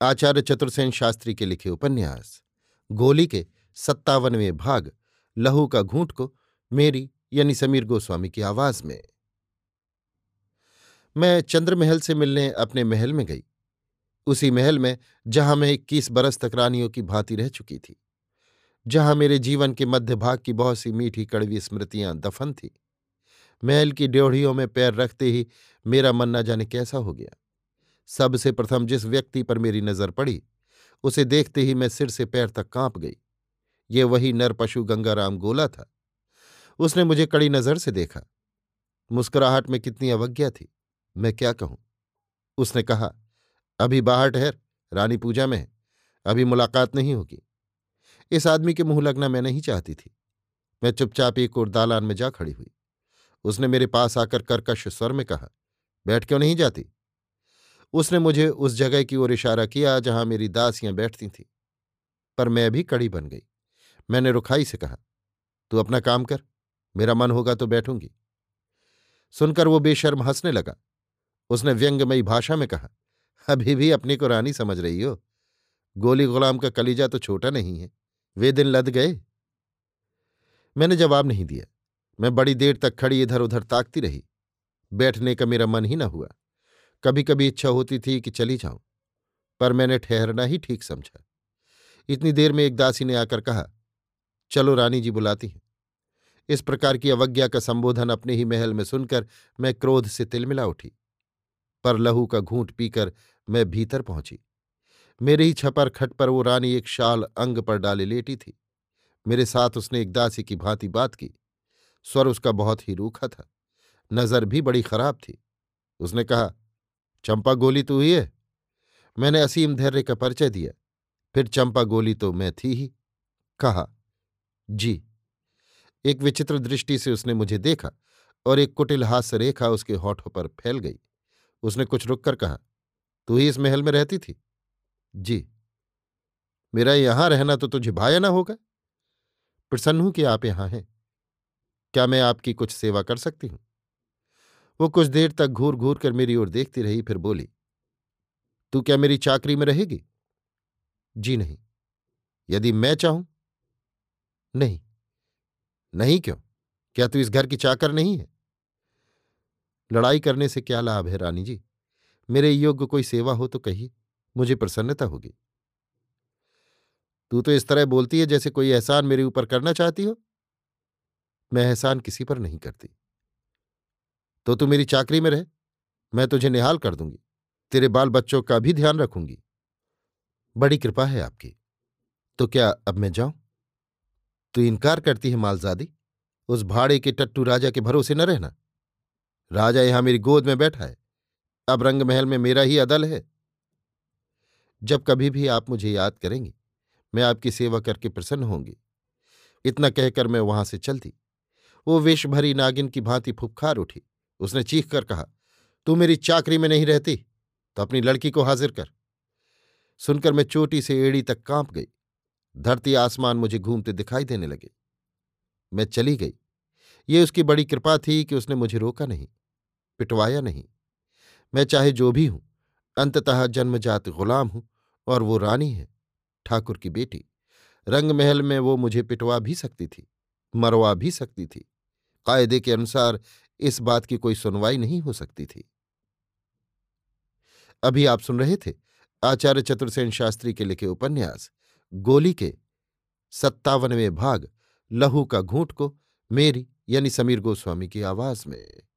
आचार्य चतुर्सेन शास्त्री के लिखे उपन्यास, गोली के सत्तावनवें भाग, लहू का घूंट को मेरी यानी समीर गोस्वामी की आवाज़ में। मैं चंद्रमहल से मिलने अपने महल में गई। उसी महल में जहाँ मैं इक्कीस बरस तक रानियों की भांति रह चुकी थी, जहाँ मेरे जीवन के मध्य भाग की बहुत सी मीठी कड़वी स्मृतियाँ दफन थी। महल की ड्योढ़ियों में पैर रखते ही मेरा मन न जाने कैसा हो गया। सबसे प्रथम जिस व्यक्ति पर मेरी नज़र पड़ी, उसे देखते ही मैं सिर से पैर तक काँप गई। ये वही नर पशु गंगाराम गोला था। उसने मुझे कड़ी नज़र से देखा। मुस्कुराहट में कितनी अवज्ञा थी। मैं क्या कहूँ? उसने कहा, अभी बाहर ठहर, रानी पूजा में है। अभी मुलाकात नहीं होगी। इस आदमी के मुँह लगना मैं नहीं चाहती थी। मैं चुपचाप एक और दालान में जा खड़ी हुई। उसने मेरे पास आकर कर्कश स्वर में कहा, बैठ क्यों नहीं जाती? उसने मुझे उस जगह की ओर इशारा किया जहाँ मेरी दासियाँ बैठती थीं, पर मैं भी कड़ी बन गई। मैंने रुखाई से कहा, तू अपना काम कर, मेरा मन होगा तो बैठूँगी। सुनकर वो बेशर्म हंसने लगा। उसने व्यंग्यमयी भाषा में कहा, अभी भी अपने को रानी समझ रही हो। गोली गुलाम का कलीजा तो छोटा नहीं है, वे दिन लद गए। मैंने जवाब नहीं दिया। मैं बड़ी देर तक खड़ी इधर उधर ताकती रही। बैठने का मेरा मन ही न हुआ। कभी कभी इच्छा होती थी कि चली जाऊँ, पर मैंने ठहरना ही ठीक समझा। इतनी देर में एक दासी ने आकर कहा, चलो रानी जी बुलाती हैं। इस प्रकार की अवज्ञा का संबोधन अपने ही महल में सुनकर मैं क्रोध से तिलमिला उठी, पर लहू का घूंट पीकर मैं भीतर पहुँची। मेरे ही छपर खट पर वो रानी एक शाल अंग पर डाले लेटी थी। मेरे साथ उसने एक दासी की भांति बात की। स्वर उसका बहुत ही रूखा था, नज़र भी बड़ी खराब थी। उसने कहा चंपा गोली तो हुई है। मैंने असीम धैर्य का परिचय दिया। फिर चंपा गोली तो मैं थी ही। कहा, जी। एक विचित्र दृष्टि से उसने मुझे देखा और एक कुटिल हास्य रेखा उसके होठों पर फैल गई। उसने कुछ रुककर कहा, तू ही इस महल में रहती थी? जी। मेरा यहाँ रहना तो तुझे भाया ना होगा। प्रसन्न हूँ कि आप यहाँ हैं। क्या मैं आपकी कुछ सेवा कर सकती हूँ? वो कुछ देर तक घूर घूर कर मेरी ओर देखती रही, फिर बोली, तू क्या मेरी चाकरी में रहेगी? जी नहीं। यदि मैं चाहूँ? नहीं। नहीं क्यों? क्या तू इस घर की चाकर नहीं है? लड़ाई करने से क्या लाभ है, रानी जी? मेरे योग्य कोई सेवा हो तो कही मुझे प्रसन्नता होगी। तू तो इस तरह बोलती है जैसे कोई एहसान मेरे ऊपर करना चाहती हो? मैं एहसान किसी पर नहीं करती। तो तू मेरी चाकरी में रह। मैं तुझे निहाल कर दूँगी। तेरे बाल बच्चों का भी ध्यान रखूँगी। बड़ी कृपा है आपकी। तो क्या अब मैं जाऊँ? तू इनकार करती है, मालजादी। उस भाड़े के टट्टू राजा के भरोसे न रहना। राजा यहाँ मेरी गोद में बैठा है। अब रंग महल में मेरा ही अदल है। जब कभी भी आप मुझे याद करेंगी, मैं आपकी सेवा करके प्रसन्न होंगी। इतना कहकर मैं वहाँ से चलती। वो विष भरी नागिन की भांति फुफकार उठी। उसने चीख कर कहा, तू मेरी चाकरी में नहीं रहती तो अपनी लड़की को हाजिर कर। सुनकर मैं चोटी से एड़ी तक काँप गई। धरती आसमान मुझे घूमते दिखाई देने लगे। मैं चली गई। ये उसकी बड़ी कृपा थी कि उसने मुझे रोका नहीं, पिटवाया नहीं। मैं चाहे जो भी हूँ, अंततः जन्मजात गुलाम हूँ और वो रानी है, ठाकुर की बेटी। रंग महल में वो मुझे पिटवा भी सकती थी, मरवा भी सकती थी। कायदे के अनुसार इस बात की कोई सुनवाई नहीं हो सकती थी। अभी आप सुन रहे थे आचार्य चतुर्सेन शास्त्री के लिखे उपन्यास, गोली के सत्तावनवें भाग, लहू का घूंट को मेरी यानी समीर गोस्वामी की आवाज़ में।